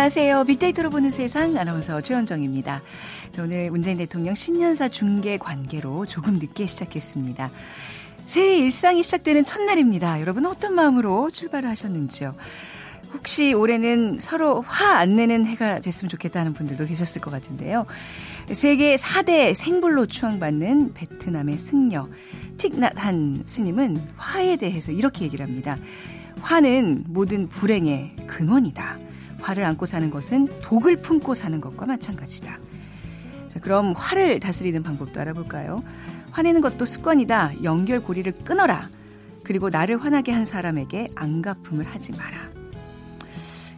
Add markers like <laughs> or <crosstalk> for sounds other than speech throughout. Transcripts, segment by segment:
안녕하세요. 빅데이터로 보는 세상 아나운서 최현정입니다. 오늘 문재인 대통령 신년사 중계 관계로 조금 늦게 시작했습니다. 새해 일상이 시작되는 첫날입니다. 여러분 어떤 마음으로 출발을 하셨는지요? 혹시 올해는 서로 화 안 내는 해가 됐으면 좋겠다는 분들도 계셨을 것 같은데요. 세계 4대 생불로 추앙받는 베트남의 승려 틱낫한 스님은 화에 대해서 이렇게 얘기를 합니다. 화는 모든 불행의 근원이다. 화를 안고 사는 것은 독을 품고 사는 것과 마찬가지다. 자, 그럼 화를 다스리는 방법도 알아볼까요? 화내는 것도 습관이다. 연결고리를 끊어라. 그리고 나를 화나게 한 사람에게 안갚음을 하지 마라.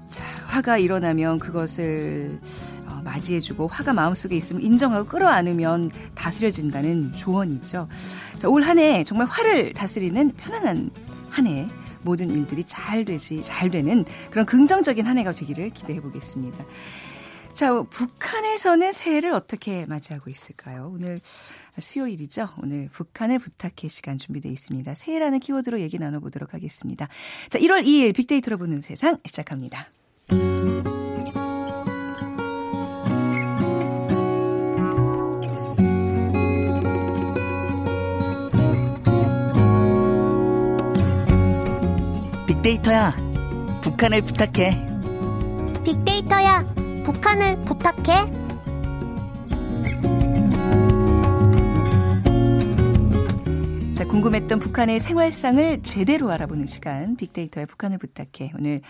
자, 화가 일어나면 그것을 어, 맞이해주고 화가 마음속에 있으면 인정하고 끌어안으면 다스려진다는 조언이죠. 자, 올한 해 정말 화를 다스리는 편안한 한 해 모든 일들이 잘 되지 잘 되는 그런 긍정적인 한 해가 되기를 기대해 보겠습니다. 자, 북한에서는 새해를 어떻게 맞이하고 있을까요? 오늘 수요일이죠. 오늘 북한을 부탁해 시간 준비되어 있습니다. 새해라는 키워드로 얘기 나눠보도록 하겠습니다. 자, 1월 2일 빅데이터로 보는 세상 시작합니다. 빅데이터야, 북한을 부탁해. 빅데이터야, 북한을 부탁해. 자, 궁금했던 북한의 생활상을 제대로 알아보는 시간, 빅데이터의 북한을 부탁해. 오늘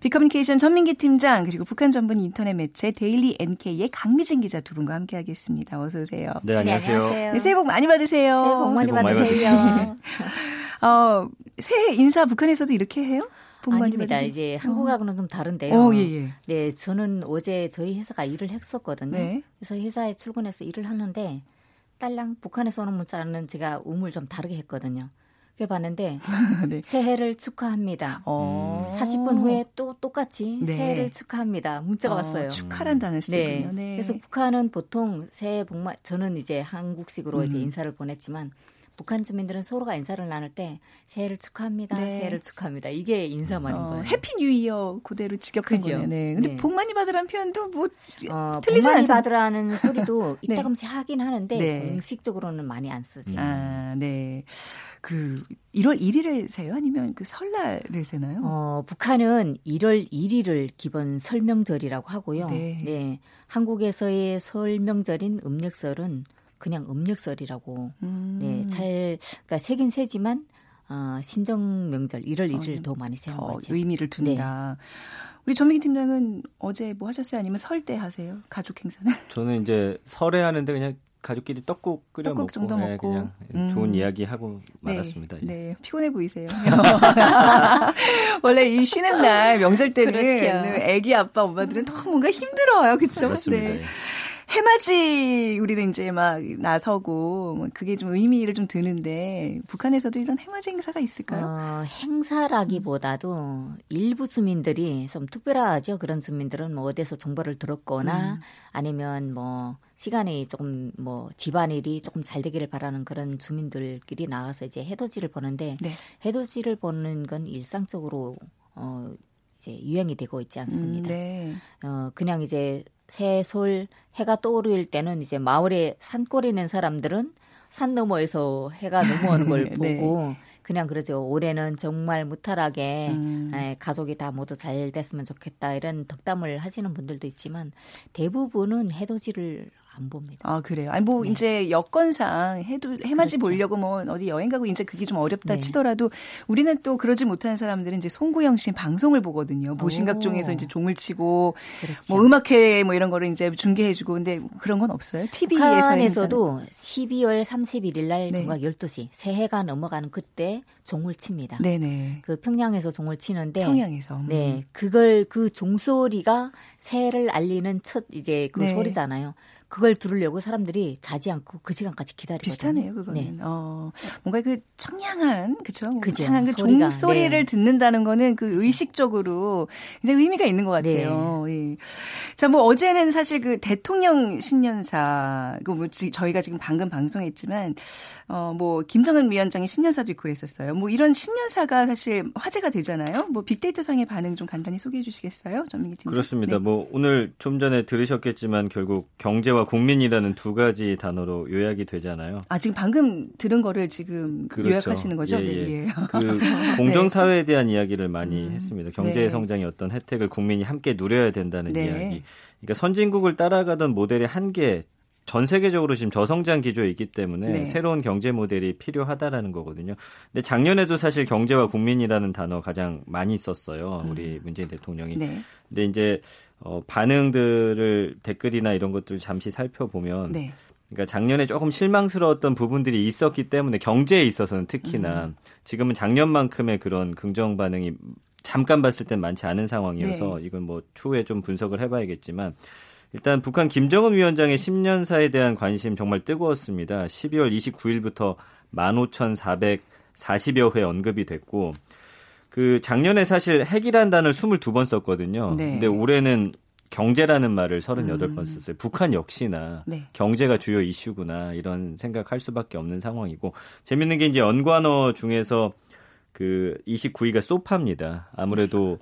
빅커뮤니케이션 전민기 팀장, 그리고 북한 전문 인터넷 매체 Daily NK의 강미진 기자 두 분과 함께 하겠습니다. 어서 오세요. 네, 안녕하세요. 네, 새해 복 많이 받으세요. 새해 복 많이 새해 복 많이 받으세요. <laughs> 어, 새해 인사 북한에서도 이렇게 해요? 복 많이 아닙니다. 이제 한국하고는 좀 다른데요. 어, 예, 예. 네, 저는 어제 저희 회사가 일을 했었거든요. 네. 그래서 회사에 출근해서 일을 하는데 딸랑 북한에서 오는 문자는 제가 음을 좀 다르게 했거든요. 그래 봤는데 <laughs> 네. 새해를 축하합니다. 어. 40분 후에 또 똑같이 네. 새해를 축하합니다. 문자가 어, 왔어요. 축하란다는 네. 쓰군요. 네. 그래서 북한은 보통 새해 복 많, 저는 이제 한국식으로 이제 음. 인사를 보냈지만 북한 주민들은 서로가 인사를 나눌 때 새해를 축하합니다. 네. 새해를 축하합니다. 이게 인사말인 어, 거예요. Happy New Year 그대로 직역한. 거네. 네. 근데 네. 복 많이 받으라는 표현도 뭐 어, 틀리진 복 많이. 받으라는 소리도 <laughs> 네. 이따금씩 하긴 하는데 네. 공식적으로는 많이 안 쓰죠. 아, 네. 그 1월 1일에 세요? 아니면 그 설날을 세나요? 어, 북한은 1월 1일을 기본 설명절이라고 하고요. 네. 한국에서의 설명절인 음력설은 그냥 음력설이라고 음. 네, 잘 그러니까 세긴 세지만 어, 신정 명절 1월 1일 어, 더 많이 세는 더 거죠. 의미를 둔다. 우리 전민기 팀장은 어제 뭐 하셨어요? 아니면 설 때 하세요? 가족 행사는? <laughs> 저는 이제 설에 하는데 그냥 가족끼리 떡국 끓여 떡국 먹고, 정도 네, 먹고. 그냥 음. 좋은 이야기 하고 네, 말았습니다. 예. 네, 피곤해 보이세요. <laughs> 원래 이 쉬는 날 명절 때는 그렇죠. 아기 아빠 엄마들은 너무 뭔가 힘들어요, 그렇죠? 그렇습니다. 네. 예. 해맞이 우리는 이제 막 나서고 뭐 그게 좀 의미를 좀 드는데 북한에서도 이런 해맞이 행사가 있을까요? 어, 행사라기보다도 일부 주민들이 좀 특별하죠. 그런 주민들은 뭐 어디서 정보를 들었거나 음. 아니면 뭐 시간이 조금 뭐 집안일이 조금 잘 되기를 바라는 그런 주민들끼리 나가서 이제 해돋이를 보는데 네. 해돋이를 보는 건 일상적으로 어 이제 유행이 되고 있지 않습니다. 음, 네. 어, 그냥 이제 새솔 해가 떠오를 때는 이제 마을에 산골에 있는 사람들은 산 너머에서 해가 넘어오는 걸 <laughs> 네. 보고 그냥 그러죠. 올해는 정말 무탈하게 음. 에, 가족이 다 모두 잘 됐으면 좋겠다 이런 덕담을 하시는 분들도 있지만 대부분은 해돋이를 안 봅니다. 아 그래요. 아니 뭐 네. 이제 여건상 해도 해맞이 그렇죠. 보려고 뭐 어디 여행 가고 이제 그게 좀 어렵다 네. 치더라도 우리는 또 그러지 못하는 사람들은 이제 송구영 씨 방송을 보거든요. 모신각종에서 오. 이제 종을 치고 그렇죠. 뭐 음악회 뭐 이런 거를 이제 중계해주고 근데 그런 건 없어요. TV에서 북한에서도 12월 31일 날 네. 정각 12시 새해가 넘어가는 그때 종을 칩니다. 네네. 그 평양에서 종을 치는데 평양에서. 음. 네, 그걸 그 종소리가 새해를 알리는 첫 이제 그 네. 소리잖아요. 그걸 들으려고 사람들이 자지 않고 그 시간까지 기다리거든요. 비슷하네요, 그거는. 네. 어, 뭔가 그 청량한, 그죠? 그죠. 청량한 그 종소리를 네. 듣는다는 거는 그 의식적으로 굉장히 의미가 있는 것 같아요. 예. 자, 뭐 어제는 사실 그 대통령 신년사, 그뭐 저희가 지금 방금 방송했지만, 어, 뭐 김정은 위원장의 신년사도 있고 그랬었어요. 뭐 이런 신년사가 사실 화제가 되잖아요. 뭐 빅데이터 상의 반응 좀 간단히 소개해 주시겠어요? 전민기 팀장. 그렇습니다. 네. 뭐 오늘 좀 전에 들으셨겠지만 결국 경제와 국민이라는 두 가지 단어로 요약이 되잖아요. 아, 지금 방금 들은 거를 지금 그렇죠. 요약하시는 거죠? 예, 네, 예. 예. 그 공정사회에 <laughs> 대한 이야기를 많이 음, 했습니다. 경제의 네. 성장의 어떤 혜택을 국민이 함께 누려야 된다는 네. 이야기. 그러니까 선진국을 따라가던 모델의 한계, 전 세계적으로 지금 저성장 기조에 있기 때문에 네. 새로운 경제 모델이 필요하다라는 거거든요. 근데 작년에도 사실 경제와 국민이라는 단어 가장 많이 썼어요. 우리 문재인 대통령이. 음. 네. 근데 이제 어, 반응들을 댓글이나 이런 것들 잠시 살펴보면 네. 그러니까 작년에 조금 실망스러웠던 부분들이 있었기 때문에 경제에 있어서는 특히나 음. 지금은 작년만큼의 그런 긍정 반응이 잠깐 봤을 땐 많지 않은 상황이어서 네. 이건 뭐 추후에 좀 분석을 해봐야겠지만 일단 북한 김정은 위원장의 10년사에 대한 관심 정말 뜨거웠습니다. 12월 29일부터 15,440여 회 언급이 됐고 그 작년에 사실 핵이란 단어를 22번 썼거든요. 네. 근데 올해는 경제라는 말을 38번 음. 썼어요. 북한 역시나 네. 경제가 주요 이슈구나 이런 생각할 수밖에 없는 상황이고 재밌는 게 이제 연관어 중에서 그 29위가 소파입니다. 아무래도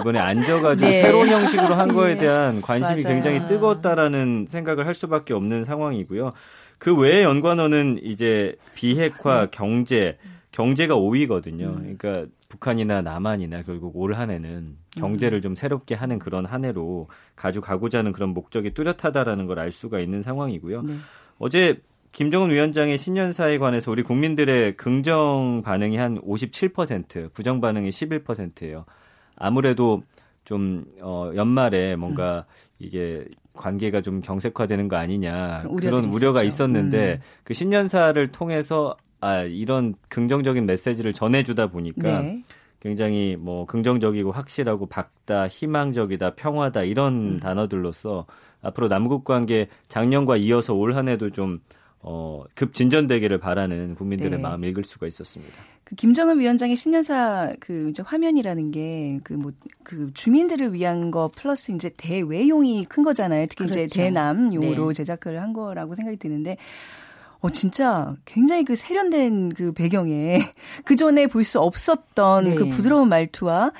이번에 앉아가지고 네. 새로운 형식으로 한 거에 네. 대한 관심이 맞아요. 굉장히 뜨거웠다라는 생각을 할 수밖에 없는 상황이고요. 그 외의 연관어는 이제 비핵화, 경제, 경제가 5위거든요. 음. 그러니까 북한이나 남한이나 결국 올 한 해는 경제를 좀 새롭게 하는 그런 한 해로 가져가고자 하는 그런 목적이 뚜렷하다라는 걸 알 수가 있는 상황이고요. 네. 어제 김정은 위원장의 신년사에 관해서 우리 국민들의 긍정 반응이 한 57%, 부정 반응이 11%예요. 아무래도 좀 어, 연말에 뭔가 이게 관계가 좀 경색화되는 거 아니냐 그런 우려가 있었죠. 있었는데 음. 그 신년사를 통해서 아 이런 긍정적인 메시지를 전해주다 보니까 네. 굉장히 뭐 긍정적이고 확실하고 밝다, 희망적이다, 평화다 이런 음. 단어들로서 앞으로 남북 관계 작년과 이어서 올 한해도 좀 어, 급 진전되기를 바라는 국민들의 네. 마음 읽을 수가 있었습니다. 그 김정은 위원장의 신년사 그 이제 화면이라는 게 그 뭐그 주민들을 위한 거 플러스 이제 대외용이 큰 거잖아요. 특히 이제 그렇죠. 대남 용으로 네. 제작을 한 거라고 생각이 드는데 어 진짜 굉장히 그 세련된 그 배경에 <laughs> 그 전에 볼 수 없었던 네. 그 부드러운 말투와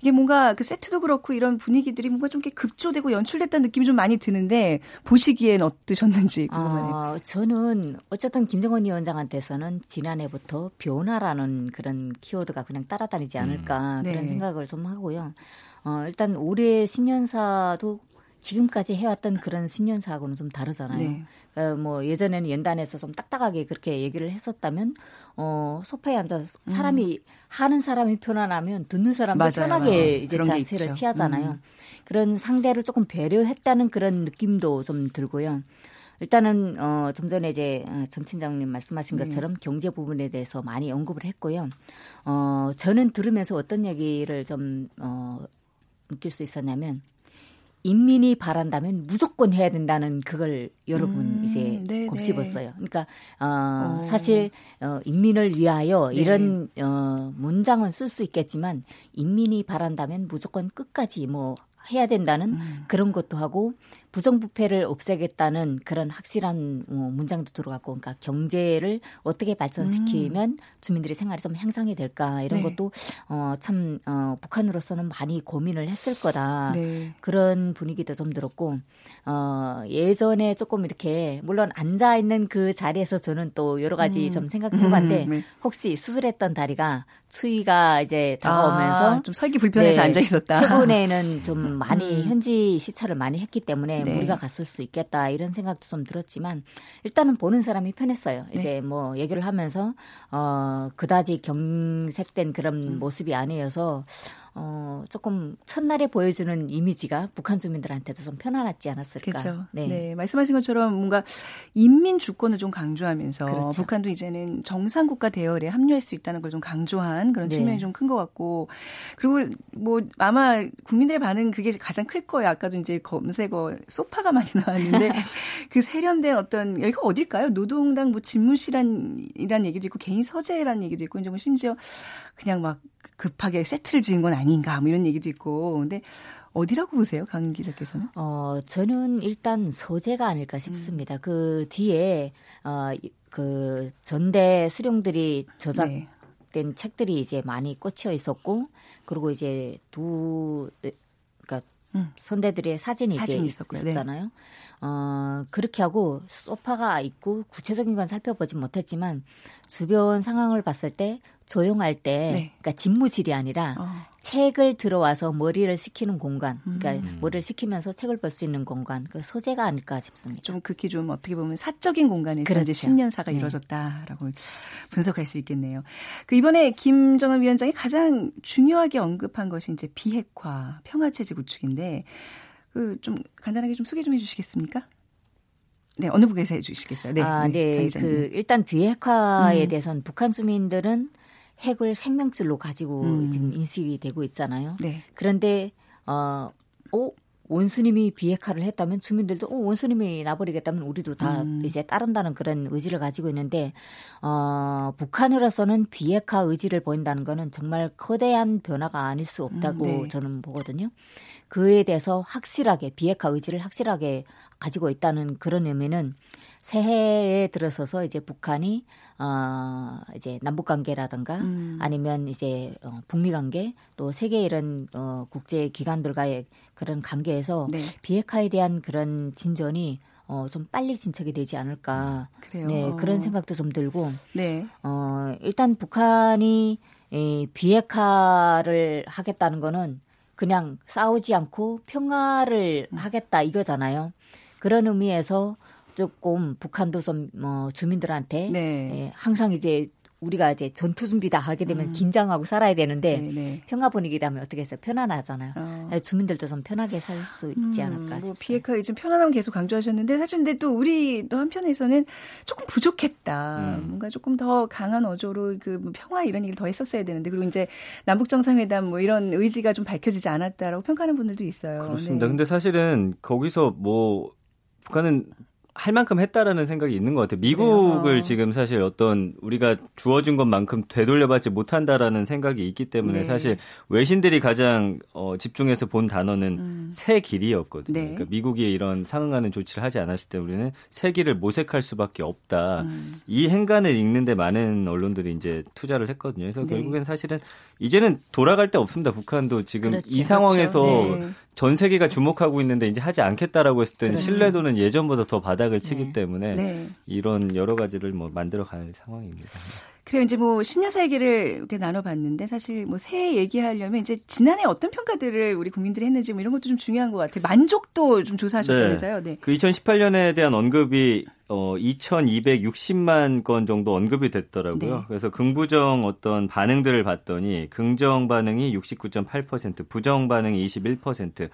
이게 뭔가 그 세트도 그렇고 이런 분위기들이 뭔가 좀 이렇게 급조되고 연출됐다는 느낌이 좀 많이 드는데 보시기엔 어떠셨는지 궁금하네요. 아, 저는 어쨌든 김정은 위원장한테서는 지난해부터 변화라는 그런 키워드가 그냥 따라다니지 않을까 음. 네. 그런 생각을 좀 하고요. 어, 일단 올해 신년사도 지금까지 해왔던 그런 신년사하고는 좀 다르잖아요. 네. 어, 뭐 예전에는 연단에서 좀 딱딱하게 그렇게 얘기를 했었다면 어 소파에 앉아 사람이 하는 사람이 편안하면 듣는 사람도 맞아요, 편하게 맞아요. 이제 자세를. 취하잖아요. 음. 그런 상대를 조금 배려했다는 그런 느낌도 좀 들고요. 일단은 어, 좀 전에 이제 어, 정 팀장님 말씀하신 네. 것처럼 경제 부분에 대해서 많이 언급을 했고요. 어, 저는 들으면서 어떤 얘기를 좀 어, 느낄 수 있었냐면 인민이 바란다면 무조건 해야 된다는 그걸 여러 분 음, 이제 네네. 곱씹었어요. 그러니까 어, 어. 사실 어, 인민을 위하여 네. 이런 어, 문장은 쓸 수 있겠지만 인민이 바란다면 무조건 끝까지 뭐 해야 된다는 음. 그런 것도 하고 부정부패를 없애겠다는 그런 확실한 어, 문장도 들어갔고 그러니까 경제를 어떻게 발전시키면 주민들의 생활이 좀 향상이 될까 이런 음. 네. 것도 어, 참 어, 북한으로서는 많이 고민을 했을 거다. 네. 그런 분위기도 좀 들었고 어 예전에 조금 이렇게 물론 앉아 있는 그 자리에서 저는 또 여러 가지 음. 좀 생각해봤는데 음, 네. 혹시 수술했던 다리가 추위가 이제 다가오면서 아, 좀 설기 불편해서 네, 앉아 있었다. 최근에는 좀 많이 음. 현지 시차를 많이 했기 때문에 네. 무리가 갔을 수 있겠다 이런 생각도 좀 들었지만 일단은 보는 사람이 편했어요. 네. 이제 뭐 얘기를 하면서 어 그다지 경색된 그런 음. 모습이 아니어서 어, 조금 첫날에 보여주는 이미지가 북한 주민들한테도 좀 편안하지 않았을까. 그렇죠. 네. 네. 말씀하신 것처럼 뭔가 인민 주권을 좀 강조하면서 그렇죠. 북한도 이제는 정상 국가 대열에 합류할 수 있다는 걸 좀 강조한 그런 네. 측면이 좀큰 것 같고 그리고 뭐 아마 국민들의 반응 그게 가장 클 거예요. 아까도 이제 검색어 소파가 많이 나왔는데 <laughs> 그 세련된 어떤 여기가 어딜까요? 노동당 뭐 집무실이란 얘기도 있고 개인 서재란 얘기도 있고 이제 뭐 심지어 그냥 막 급하게 세트를 지은 건 아닌가 뭐 이런 얘기도 있고 근데 어디라고 보세요, 강 기자께서는? 어, 저는 일단 소재가 아닐까 싶습니다. 음. 그 뒤에 어, 그 전대 수령들이 저작된 네. 책들이 이제 많이 꽂혀 있었고, 그리고 이제 두 음. 선대들의 사진이 사진이 이제 있었고요. 네. 있었잖아요. 네. 어, 그렇게 하고 소파가 있고 구체적인 건 살펴보지 못했지만 주변 상황을 봤을 때 조용할 때 네. 그러니까 집무실이 아니라 어. 책을 들어와서 머리를 식히는 공간 그러니까 음. 머리를 식히면서 책을 볼 수 있는 공간 그 소재가 아닐까 싶습니다. 좀 극히 좀 어떻게 보면 사적인 공간에서 그렇죠. 이제 신년사가 네. 이루어졌다라고 분석할 수 있겠네요. 그 이번에 김정은 위원장이 가장 중요하게 언급한 것이 이제 비핵화 평화체제 구축인데 그 좀 간단하게 좀 소개 좀 해주시겠습니까? 네, 어느 부분에서 해주시겠어요? 네, 아, 네, 네 그 일단 비핵화에 음. 대해서는 북한 주민들은 핵을 생명줄로 가지고 음. 지금 인식이 되고 있잖아요. 네. 그런데 어, 어 원수님이 비핵화를 했다면 주민들도 어, 원수님이 나버리겠다면 우리도 다 음. 이제 따른다는 그런 의지를 가지고 있는데 어, 북한으로서는 비핵화 의지를 보인다는 거는 정말 거대한 변화가 아닐 수 없다고 음, 네. 저는 보거든요. 그에 대해서 확실하게 비핵화 의지를 확실하게 가지고 있다는 그런 의미는 새해에 들어서서 이제 북한이 어 이제 남북 관계라든가 음. 아니면 이제 어 북미 관계 또 세계 이런 어 국제 기관들과의 그런 관계에서 네. 비핵화에 대한 그런 진전이 어, 좀 빨리 진척이 되지 않을까. 그래요. 네, 그런 생각도 좀 들고. 네. 어, 일단 북한이 이 비핵화를 하겠다는 거는 그냥 싸우지 않고 평화를 하겠다 이거잖아요. 그런 의미에서 조금 북한도 좀 뭐 주민들한테 네. 예, 항상 이제 우리가 이제 전투 준비 다 하게 되면 음. 긴장하고 살아야 되는데 네네. 네. 평화 분위기라면 어떻게 해서 편안하잖아요. 어. 예, 주민들도 좀 편하게 살 수 있지 음, 않을까 음, 뭐 비핵화 요즘 편안함 계속 강조하셨는데 사실 근데 또 우리 또 한편에서는 조금 부족했다. 음. 뭔가 조금 더 강한 어조로 그뭐 평화 이런 얘기를 더 했었어야 되는데 그리고 이제 남북 정상회담 뭐 이런 의지가 좀 밝혀지지 않았다라고 평가하는 분들도 있어요. 그렇습니다. 네. 근데 사실은 거기서 뭐 북한은 할 만큼 했다라는 생각이 있는 것 같아요. 미국을 그래요. 지금 사실 어떤 우리가 주어진 것만큼 되돌려받지 못한다라는 생각이 있기 때문에 네. 사실 외신들이 가장 어, 집중해서 본 단어는 음. 새 길이었거든요. 네. 그러니까 미국이 이런 상응하는 조치를 하지 않았을 때 우리는 새 길을 모색할 수밖에 없다. 음. 이 행간을 읽는데 많은 언론들이 이제 투자를 했거든요. 그래서 네. 결국엔 사실은 이제는 돌아갈 데 없습니다. 북한도 지금 그렇죠. 이 상황에서 그렇죠. 전 세계가 주목하고 있는데 이제 하지 않겠다라고 했을 때는 그렇죠. 신뢰도는 예전보다 더 바닥을 치기 네. 때문에 네. 이런 여러 가지를 뭐 만들어 갈 상황입니다. 그래요. 이제 뭐 신년사 얘기를 이렇게 나눠봤는데 사실 뭐 새해 얘기하려면 이제 지난해 어떤 평가들을 우리 국민들이 했는지 뭐 이런 것도 좀 중요한 것 같아요. 만족도 좀 조사하셨다면서요. 네. 네. 그 2018년에 대한 언급이 어 2,260만 건 정도 언급이 됐더라고요. 네. 그래서 긍부정 어떤 반응들을 봤더니 긍정 반응이 69.8%, 부정 반응이 21%.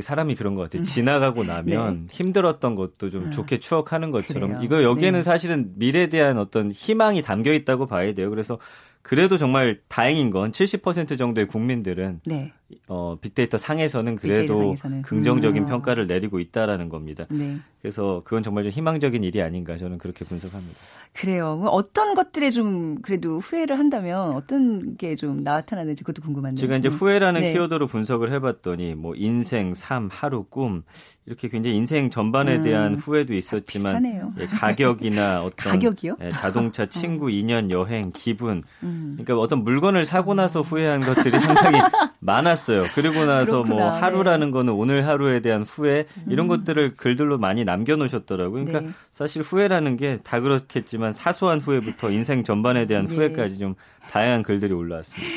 사람이 그런 것 같아요. 음. 지나가고 <laughs> 나면 네. 힘들었던 것도 좀 아, 좋게 추억하는 것처럼 그래요. 이거 여기에는 네. 사실은 미래에 대한 어떤 희망이 담겨 있다고 봐야 돼요. 그래서 그래도 정말 다행인 건 70% 정도의 국민들은 네. 어, 빅데이터 상에서는 그래도 빅데이터 상에서는. 긍정적인 음. 평가를 내리고 있다라는 겁니다. 네. 그래서 그건 정말 좀 희망적인 일이 아닌가 저는 그렇게 분석합니다. 그래요. 어떤 것들에 좀 그래도 후회를 한다면 어떤 게 좀 나타나는지 그것도 궁금한데요. 제가 이제 음. 후회라는 네. 키워드로 분석을 해봤더니 뭐 인생, 삶, 하루, 꿈 이렇게 굉장히 인생 전반에 음. 대한 후회도 있었지만 예, 가격이나 <laughs> 어떤 가격이요? 예, 자동차, <laughs> 어. 친구, 인연, 여행, 기분 음. 그러니까 어떤 물건을 사고 나서 후회한 것들이 상당히 <laughs> 많았어요. 그리고 나서 뭐 그렇구나. 뭐 하루라는 거는 오늘 하루에 대한 후회 이런 음. 것들을 글들로 많이 남겨놓으셨더라고요. 그러니까 네. 사실 후회라는 게 다 그렇겠지만 사소한 후회부터 인생 전반에 대한 네. 후회까지 좀 다양한 글들이 올라왔습니다.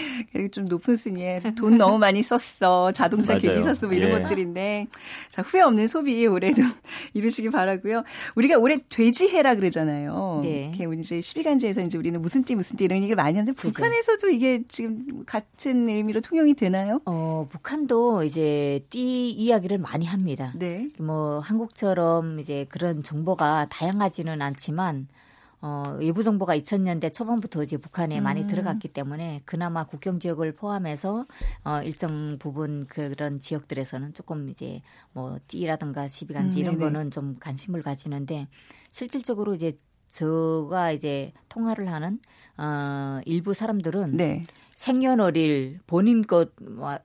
좀 높은 순위에 돈 너무 많이 썼어. 자동차 괜히 샀어. 뭐 이런 예. 것들인데. 자, 후회 없는 소비 올해 좀 <laughs> 이루시기 바라고요. 우리가 올해 돼지해라 그러잖아요. 네. 이렇게 이제 12간제에서 이제 우리는 무슨 띠 무슨 띠 이런 얘기를 많이 하는데 북한에서도 이게 지금 같은 의미로 통용이 되나요? 어, 북한도 이제 띠 이야기를 많이 합니다. 네. 뭐 한국처럼 이제 그런 정보가 다양하지는 않지만 어, 외부 정보가 2000년대 초반부터 이제 북한에 음. 많이 들어갔기 때문에 그나마 국경 지역을 포함해서 어, 일정 부분 그런 지역들에서는 조금 이제 뭐 띠라든가 시비간지 음, 이런 네네. 거는 좀 관심을 가지는데 실질적으로 이제 저가 이제 통화를 하는 어, 일부 사람들은 네. 생년월일 본인 것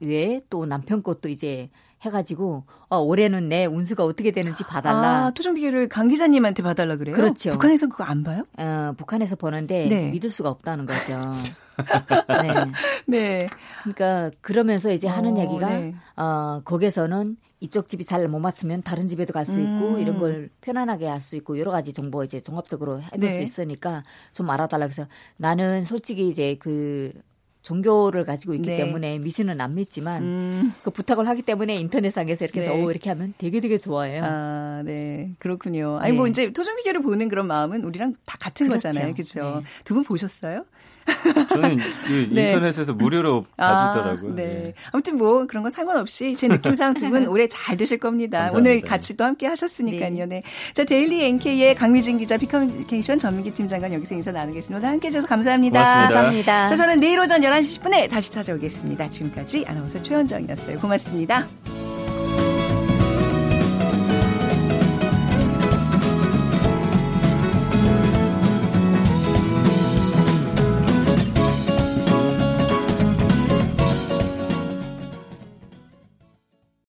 외에 또 남편 것도 이제 해가지고 어, 올해는 내 운수가 어떻게 되는지 봐달라. 아, 토종 비교를 강 기자님한테 봐달라 그래요? 그렇죠. 북한에서 그거 안 봐요? 어, 북한에서 보는데 네. 믿을 수가 없다는 거죠. <laughs> 네. 네. 그러니까 그러면서 이제 하는 어, 얘기가 네. 어, 거기서는 이쪽 집이 잘 못 맞추면 다른 집에도 갈수 있고 음. 이런 걸 편안하게 할 수 있고 여러 가지 정보 이제 종합적으로 해볼 네. 수 있으니까 좀 알아달라 그래서 나는 솔직히 이제 그 종교를 가지고 있기 네. 때문에 미신은 안 믿지만 음. 그 부탁을 하기 때문에 인터넷상에서 이렇게 해서 네. 오 이렇게 하면 되게 되게 좋아해요. 아, 네. 그렇군요. 아니, 네. 뭐, 이제 토종 비교를 보는 그런 마음은 우리랑 다 같은 그렇죠. 거잖아요. 그렇죠. 네. 두분 보셨어요? 저는 그 <laughs> 네. 인터넷에서 무료로 봐주더라고요. 아, 네. 네. 아무튼 뭐 그런 거 상관없이 제 느낌상 두 분 올해 잘 되실 겁니다. 감사합니다. 오늘 같이 또 함께 하셨으니까요. 네. 자, 데일리 NK의 강미진 기자, 비커뮤니케이션 전민기 팀장관 여기서 인사 나누겠습니다. 함께 해주셔서 감사합니다. 고맙습니다. 감사합니다. 자, 저는 내일 오전 11시 10분에 다시 찾아오겠습니다. 지금까지 아나운서 최현정이었어요. 고맙습니다.